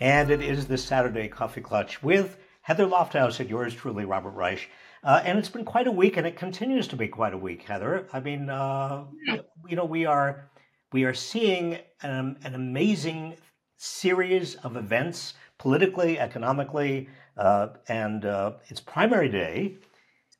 And it is the Saturday Coffee Klatch with Heather Lofthouse and yours truly, Robert Reich. Uh, and it's been quite a week, and it continues to be quite a week, Heather. I mean, uh, you know, we are we are seeing an, an amazing series of events politically, economically, uh, and uh, it's primary day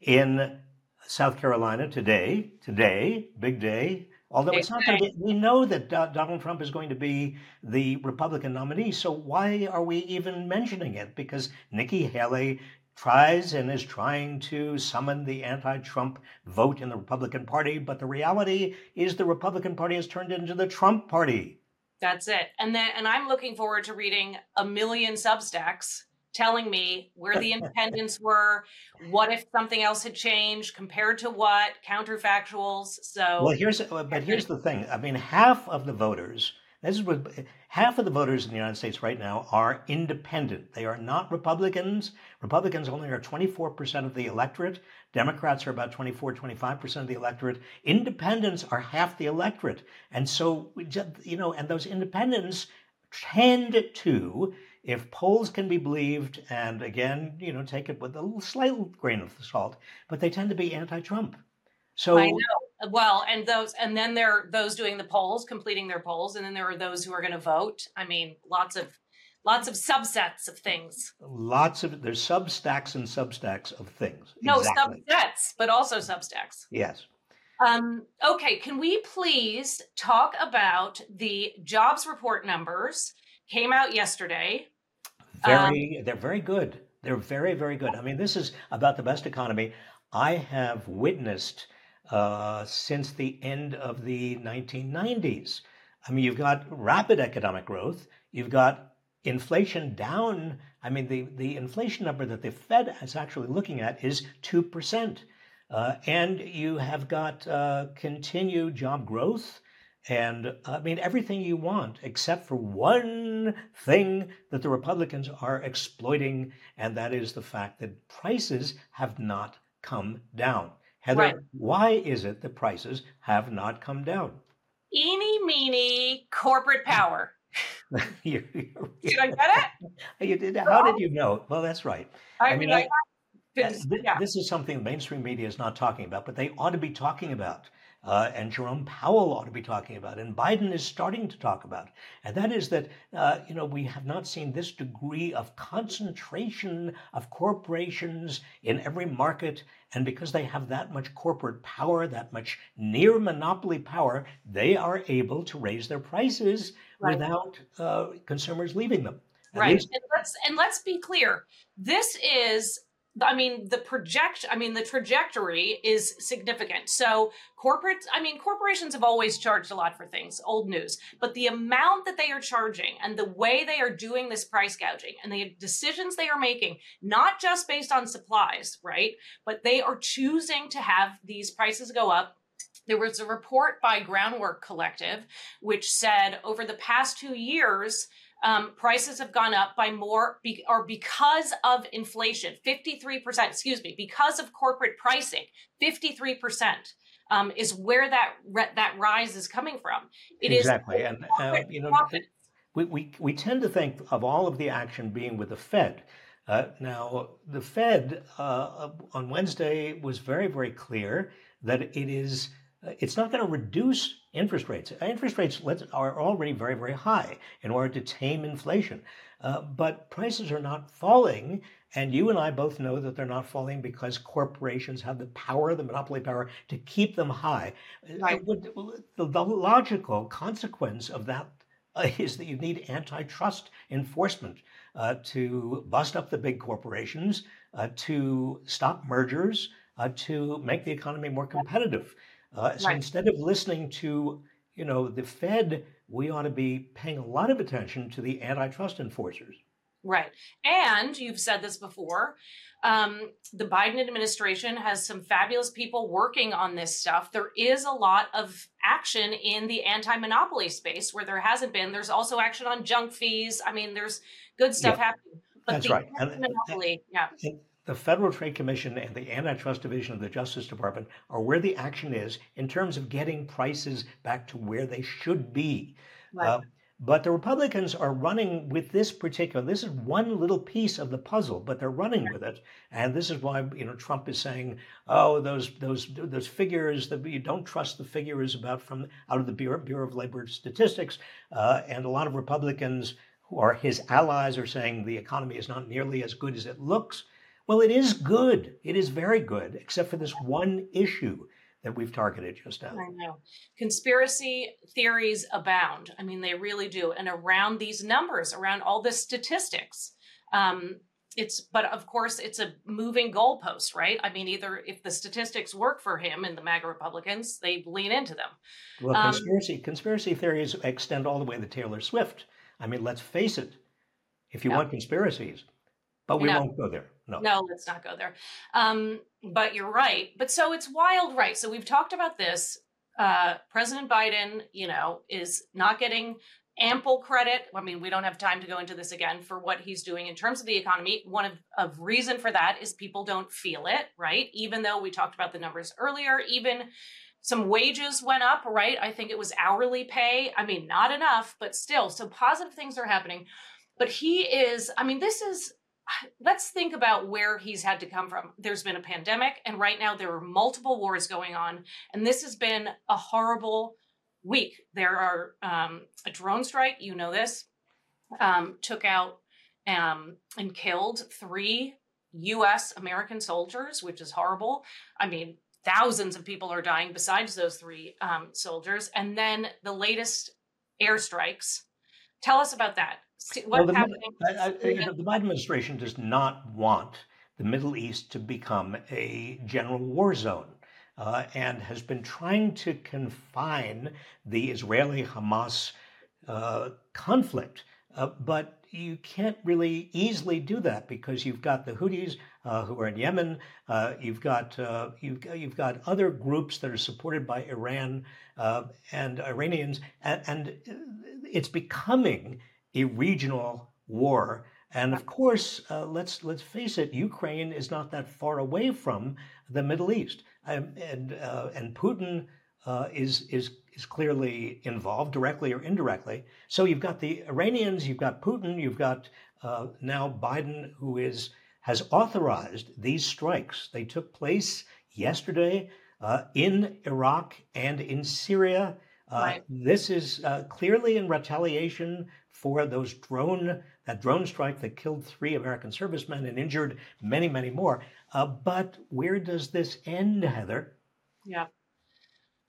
in South Carolina today. Today, big day. Although it's not going to be, we know that Donald Trump is going to be the Republican nominee. So why are we even mentioning it? Because Nikki Haley tries and is trying to summon the anti Trump vote in the Republican Party. But the reality is the Republican Party has turned into the Trump Party. That's it. And then, and I'm looking forward to reading a million Substacks telling me where the independents were, what if something else had changed compared to what, counterfactuals. So well, here's uh, but here's the thing. I mean, half of the voters. This is what half of the voters in the United States right now are independent. They are not Republicans. Republicans only are 24% of the electorate. Democrats are about 24, 25% of the electorate. Independents are half the electorate. And so, you know, and those independents tend to if polls can be believed, and again, you know, take it with a slight grain of salt, but they tend to be anti-Trump. So I know. Well, and those, and then there are those doing the polls, completing their polls, and then there are those who are going to vote. I mean, lots of, lots of subsets of things. Lots of there's substacks and substacks of things. No exactly. subsets, but also substacks. Yes. Um, okay, can we please talk about the jobs report numbers? Came out yesterday. Very, um, they're very good. They're very, very good. I mean, this is about the best economy I have witnessed uh, since the end of the 1990s. I mean, you've got rapid economic growth. You've got inflation down. I mean, the, the inflation number that the Fed is actually looking at is 2%. Uh, and you have got uh, continued job growth. And I mean, everything you want, except for one thing that the Republicans are exploiting, and that is the fact that prices have not come down. Heather, right. why is it that prices have not come down? Eeny, meeny, corporate power. you, did I get it? You did. How did you know? Well, that's right. I, I mean, I, this, yeah. this is something mainstream media is not talking about, but they ought to be talking about uh, and Jerome Powell ought to be talking about, and Biden is starting to talk about, and that is that uh, you know we have not seen this degree of concentration of corporations in every market, and because they have that much corporate power, that much near monopoly power, they are able to raise their prices right. without uh, consumers leaving them. At right, least- and let's and let's be clear. This is I mean, the project, I mean, the trajectory is significant. So, corporate, I mean, corporations have always charged a lot for things, old news, but the amount that they are charging and the way they are doing this price gouging and the decisions they are making, not just based on supplies, right? But they are choosing to have these prices go up there was a report by Groundwork Collective which said over the past two years, um, prices have gone up by more be, or because of inflation 53% excuse me because of corporate pricing 53% um, is where that that rise is coming from It exactly. is and uh, you know we, we, we tend to think of all of the action being with the fed uh, now the fed uh, on wednesday was very very clear that it is it's not going to reduce interest rates. Interest rates are already very, very high in order to tame inflation. Uh, but prices are not falling. And you and I both know that they're not falling because corporations have the power, the monopoly power, to keep them high. Right. Would, the, the, logical consequence of that uh, is that you need antitrust enforcement uh, to bust up the big corporations, uh, to stop mergers, uh, to make the economy more competitive. Uh, so right. instead of listening to, you know, the Fed, we ought to be paying a lot of attention to the antitrust enforcers. Right. And you've said this before. Um, the Biden administration has some fabulous people working on this stuff. There is a lot of action in the anti monopoly space where there hasn't been. There's also action on junk fees. I mean, there's good stuff yeah, happening. But that's right. Monopoly, and, yeah. The Federal Trade Commission and the Antitrust Division of the Justice Department are where the action is in terms of getting prices back to where they should be. Right. Uh, but the Republicans are running with this particular, this is one little piece of the puzzle, but they're running with it. And this is why, you know, Trump is saying, oh, those those those figures that you don't trust the figures about from out of the Bureau, Bureau of Labor Statistics. Uh, and a lot of Republicans who are his allies are saying the economy is not nearly as good as it looks. Well, it is good. It is very good, except for this one issue that we've targeted just now. I know. Conspiracy theories abound. I mean, they really do. And around these numbers, around all the statistics, um, it's but of course it's a moving goalpost, right? I mean, either if the statistics work for him and the MAGA Republicans, they lean into them. Well, um, conspiracy conspiracy theories extend all the way to Taylor Swift. I mean, let's face it. If you yeah. want conspiracies, but we no. won't go there. No. No, let's not go there. Um, but you're right. But so it's wild, right? So we've talked about this. Uh, President Biden, you know, is not getting ample credit. I mean, we don't have time to go into this again for what he's doing in terms of the economy. One of, of reason for that is people don't feel it, right? Even though we talked about the numbers earlier, even some wages went up, right? I think it was hourly pay. I mean, not enough, but still, so positive things are happening. But he is, I mean, this is let's think about where he's had to come from. There's been a pandemic, and right now there are multiple wars going on, and this has been a horrible week. There are um, a drone strike, you know this, um, took out um, and killed three U.S. American soldiers, which is horrible. I mean, thousands of people are dying besides those three um, soldiers, and then the latest airstrikes. Tell us about that what's well, the, happening. I, I, the Biden administration does not want the Middle East to become a general war zone. Uh, and has been trying to confine the Israeli Hamas uh, conflict. Uh, but you can't really easily do that because you've got the Houthis uh, who are in Yemen. Uh, you've got uh, you've, you've got other groups that are supported by Iran and Iranians, and, and it's becoming a regional war. And of course, uh, let's let's face it, Ukraine is not that far away from the Middle East, um, and uh, and Putin uh, is is is clearly involved directly or indirectly. So you've got the Iranians, you've got Putin, you've got uh, now Biden, who is has authorized these strikes. They took place yesterday uh, in Iraq and in Syria. Uh, right. This is clearly in retaliation for those drone that drone strike that killed three American servicemen and injured many, many more. Uh, but where does this end, Heather? Yeah.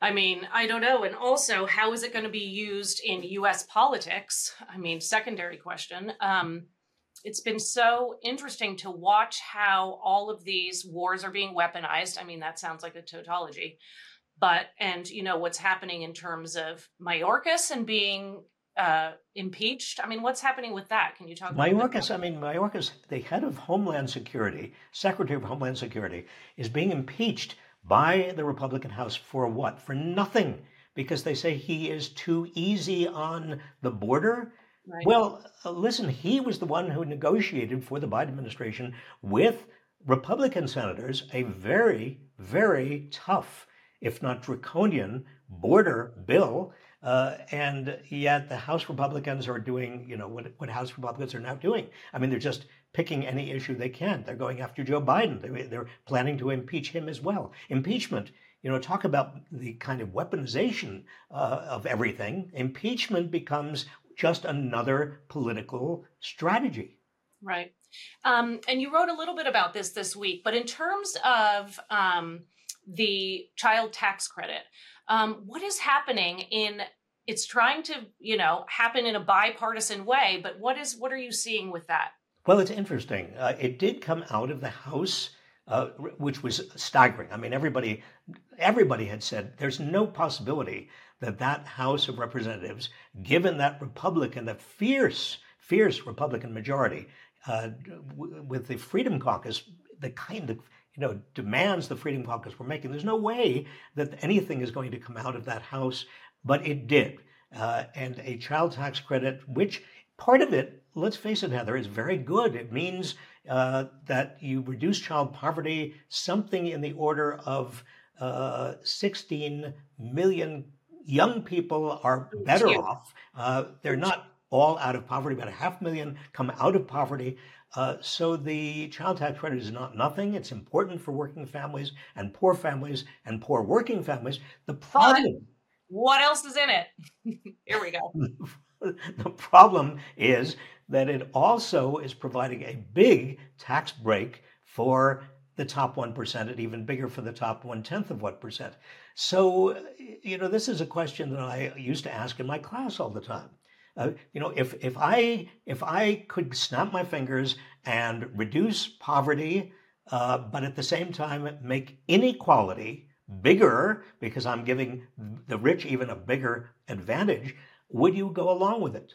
I mean, I don't know. And also, how is it going to be used in US politics? I mean, secondary question. Um, it's been so interesting to watch how all of these wars are being weaponized. I mean, that sounds like a tautology. But, and, you know, what's happening in terms of Mayorkas and being uh, impeached? I mean, what's happening with that? Can you talk about Mayorkas, I mean, Mayorkas, the head of Homeland Security, Secretary of Homeland Security, is being impeached by the Republican House for what? For nothing, because they say he is too easy on the border. Right. Well, uh, listen, he was the one who negotiated for the Biden administration with Republican senators a very, very tough, if not draconian, border bill uh, and yet the House Republicans are doing, you know, what, what House Republicans are now doing. I mean, they're just picking any issue they can. They're going after Joe Biden. They, they're planning to impeach him as well. Impeachment, you know, talk about the kind of weaponization uh, of everything. Impeachment becomes just another political strategy. Right. Um, and you wrote a little bit about this this week, but in terms of um, the child tax credit, um, what is happening in it's trying to you know happen in a bipartisan way but what is what are you seeing with that? Well it's interesting. Uh, it did come out of the house uh, which was staggering. I mean everybody everybody had said there's no possibility that that house of representatives given that republican that fierce fierce republican majority uh, w- with the freedom caucus the kind of you know, demands the Freedom Caucus were making. There's no way that anything is going to come out of that House, but it did. Uh, and a child tax credit, which part of it, let's face it, Heather, is very good. It means uh, that you reduce child poverty, something in the order of uh, 16 million young people are better off. Uh, they're not all out of poverty, but a half million come out of poverty. Uh, so the child tax credit is not nothing. It's important for working families and poor families and poor working families. The problem. What else is in it? Here we go. the problem is that it also is providing a big tax break for the top 1% and even bigger for the top one tenth of 1%. So, you know, this is a question that I used to ask in my class all the time. Uh, you know, if, if I if I could snap my fingers and reduce poverty, uh, but at the same time make inequality bigger because I'm giving the rich even a bigger advantage, would you go along with it?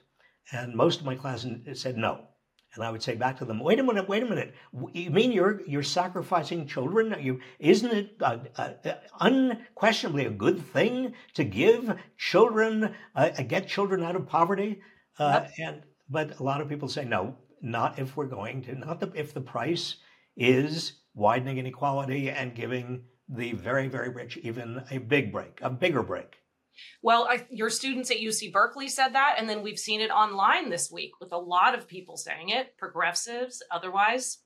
And most of my class said no. And I would say back to them, wait a minute, wait a minute. You mean you're you're sacrificing children? You isn't it uh, uh, unquestionably a good thing to give children uh, get children out of poverty? Uh, yep. And but a lot of people say no, not if we're going to, not the, if the price is widening inequality and giving the very very rich even a big break, a bigger break. Well, I, your students at UC Berkeley said that, and then we've seen it online this week with a lot of people saying it, progressives, otherwise.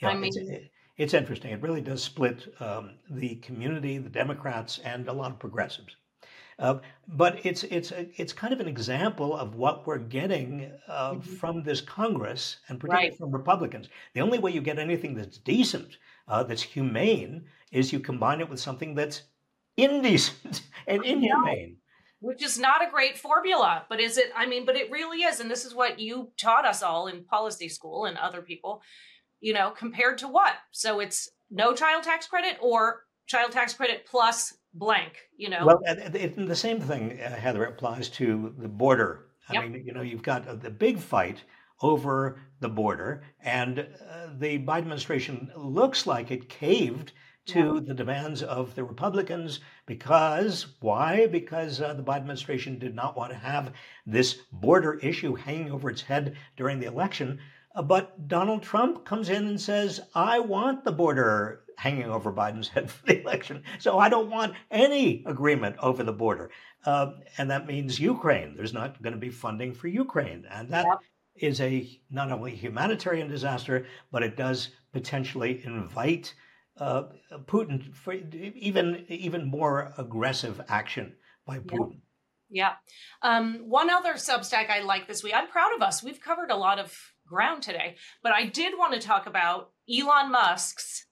Yeah, I mean, it's, it's interesting. It really does split um, the community, the Democrats, and a lot of progressives. Uh, but it's it's it's kind of an example of what we're getting uh, mm-hmm. from this Congress, and particularly right. from Republicans. The only way you get anything that's decent, uh, that's humane, is you combine it with something that's indecent and inhumane. Which is not a great formula, but is it? I mean, but it really is. And this is what you taught us all in policy school and other people, you know, compared to what? So it's no child tax credit or child tax credit plus blank, you know? Well, it, it, the same thing, uh, Heather, applies to the border. I yep. mean, you know, you've got uh, the big fight over the border, and uh, the Biden administration looks like it caved to the demands of the Republicans because why? Because uh, the Biden administration did not want to have this border issue hanging over its head during the election. Uh, but Donald Trump comes in and says, I want the border hanging over Biden's head for the election. So I don't want any agreement over the border. Uh, and that means Ukraine. There's not going to be funding for Ukraine. And that yep. is a not only humanitarian disaster, but it does potentially invite uh, Putin for even even more aggressive action by Putin. Yeah. yeah. Um, one other Substack I like this week. I'm proud of us. We've covered a lot of ground today, but I did want to talk about Elon Musk's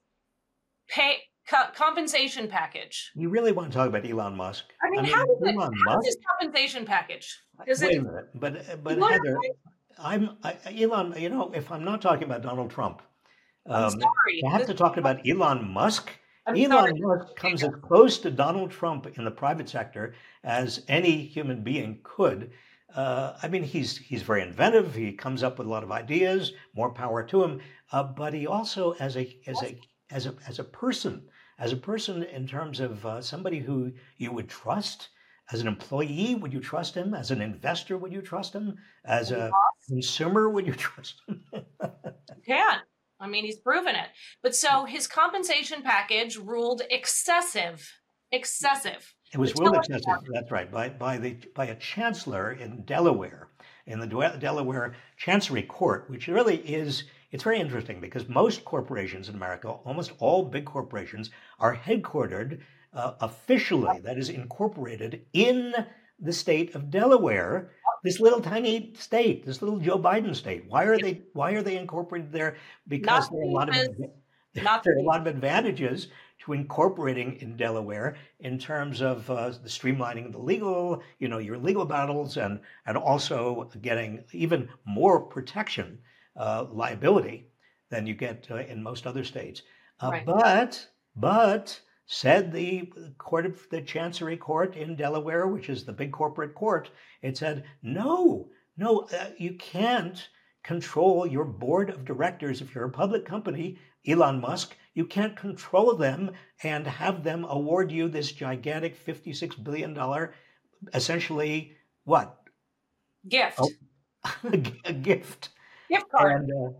pay co- compensation package. You really want to talk about Elon Musk? I mean, I mean how, does it, Elon how Musk? his compensation package? Does Wait it, a minute, but but Heather, I'm I, Elon. You know, if I'm not talking about Donald Trump, um, sorry. I have to talk about Elon Musk. I'm Elon sorry. Musk comes as close to Donald Trump in the private sector as any human being could. Uh, I mean, he's he's very inventive. He comes up with a lot of ideas. More power to him. Uh, but he also, as a as a as a as a person, as a person in terms of uh, somebody who you would trust. As an employee, would you trust him? As an investor, would you trust him? As a consumer, would you trust him? you can. I mean, he's proven it. But so his compensation package ruled excessive. Excessive. It was ruled excessive. That's right. By by the by a chancellor in Delaware, in the Delaware Chancery Court, which really is. It's very interesting because most corporations in America, almost all big corporations, are headquartered uh, officially, that is, incorporated in the state of Delaware, this little tiny state, this little Joe Biden state. Why are they why are they incorporated there? Because there are a lot of not there are a lot of advantages to incorporating in Delaware in terms of uh, the streamlining of the legal, you know, your legal battles, and and also getting even more protection, uh, liability than you get uh, in most other states. Uh, right. But but said the court of the Chancery Court in Delaware, which is the big corporate court, it said, no, no, uh, you can't control your board of directors if you're a public company, Elon Musk. You can't control them and have them award you this gigantic $56 billion, essentially, what? Gift. Oh, a gift. Gift card. And, uh,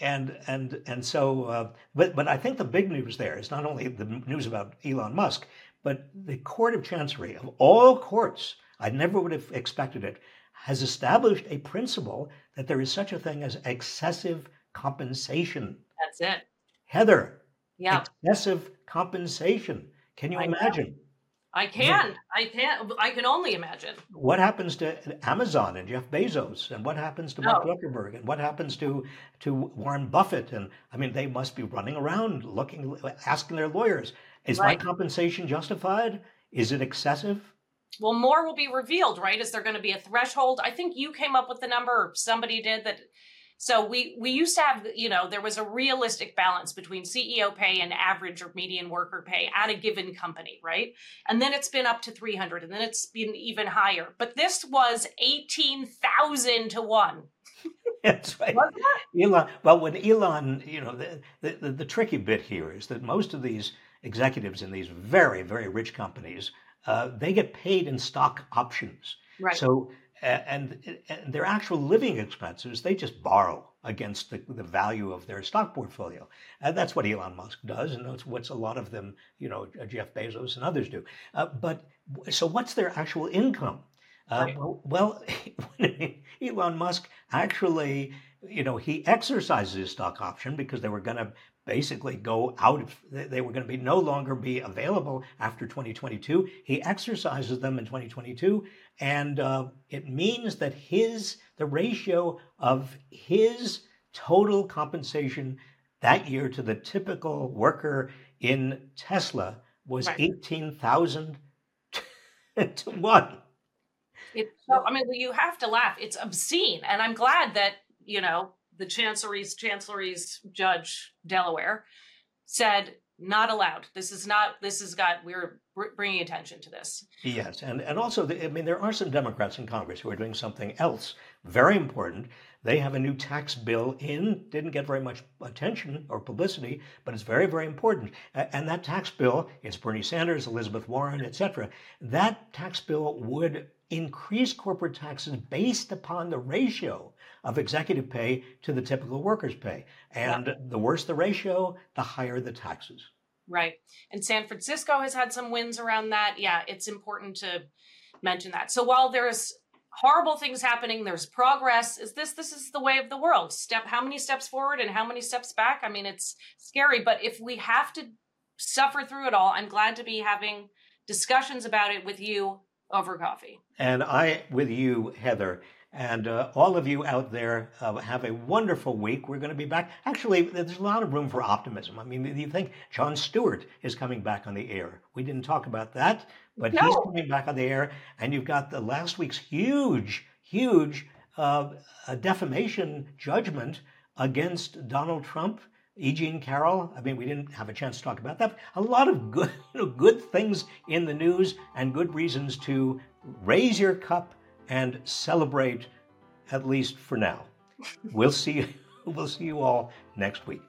and and and so, uh, but but I think the big news there is not only the news about Elon Musk, but the Court of Chancery of all courts. I never would have expected it. Has established a principle that there is such a thing as excessive compensation. That's it. Heather. Yeah. Excessive compensation. Can you I know. I can. I can. I can only imagine. What happens to Amazon and Jeff Bezos, and what happens to Mark Oh. Zuckerberg, and what happens to to Warren Buffett? And I mean, they must be running around looking, asking their lawyers, "Is my compensation justified? Is it excessive?" Well, more will be revealed, right? Is there going to be a threshold? I think you came up with the number, or somebody did that. So we we used to have, you know, there was a realistic balance between CEO pay and average or median worker pay at a given company, right? And then it's been up to 300 and then it's been even higher. But this was 18,000 to 1. That's right. Elon. Well, when Elon, you know, the, the the tricky bit here is that most of these executives in these very very rich companies, uh, they get paid in stock options. Right. So, and, and their actual living expenses, they just borrow against the, the value of their stock portfolio. And that's what Elon Musk does, and that's what a lot of them, you know, Jeff Bezos and others do. Uh, but so, what's their actual income? Uh, well, Elon Musk actually, you know, he exercises his stock option because they were going to basically go out they were going to be no longer be available after 2022. He exercises them in 2022, and uh, it means that his the ratio of his total compensation that year to the typical worker in Tesla was Right. 18,000 to 1. It's so, I mean, you have to laugh. It's obscene. And I'm glad that, you know, the Chancellery's, Chancellery's judge, Delaware, said, not allowed. This is not, this has got, we're bringing attention to this. Yes, and, and also, the, I mean, there are some Democrats in Congress who are doing something else very important. They have a new tax bill in, didn't get very much attention or publicity, but it's very, very important. And that tax bill, it's Bernie Sanders, Elizabeth Warren, etc. That tax bill would increase corporate taxes based upon the ratio of executive pay to the typical worker's pay. And the worse the ratio, the higher the taxes. Right. And San Francisco has had some wins around that. Yeah, it's important to mention that. So while there's horrible things happening, there's progress. Is this this is the way of the world? Step how many steps forward and how many steps back? I mean, it's scary, but if we have to suffer through it all, I'm glad to be having discussions about it with you over coffee. And I, with you, Heather, and uh, all of you out there, uh, have a wonderful week. We're going to be back. Actually, there's a lot of room for optimism. I mean, you think Jon Stewart is coming back on the air? We didn't talk about that, but he's coming back on the air. And you've got the last week's huge, huge uh, uh, defamation judgment against Donald Trump. E. Jean Carroll. I mean, we didn't have a chance to talk about that. A lot of good, you know, good things in the news and good reasons to raise your cup and celebrate, at least for now. we'll see. We'll see you all next week.